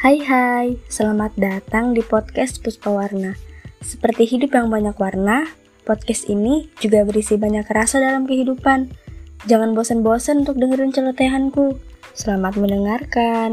Hai hai, selamat datang di podcast Puspa Warna. Seperti hidup yang banyak warna, podcast ini juga berisi banyak rasa dalam kehidupan. Jangan bosan-bosan untuk dengerin celotehanku. Selamat mendengarkan.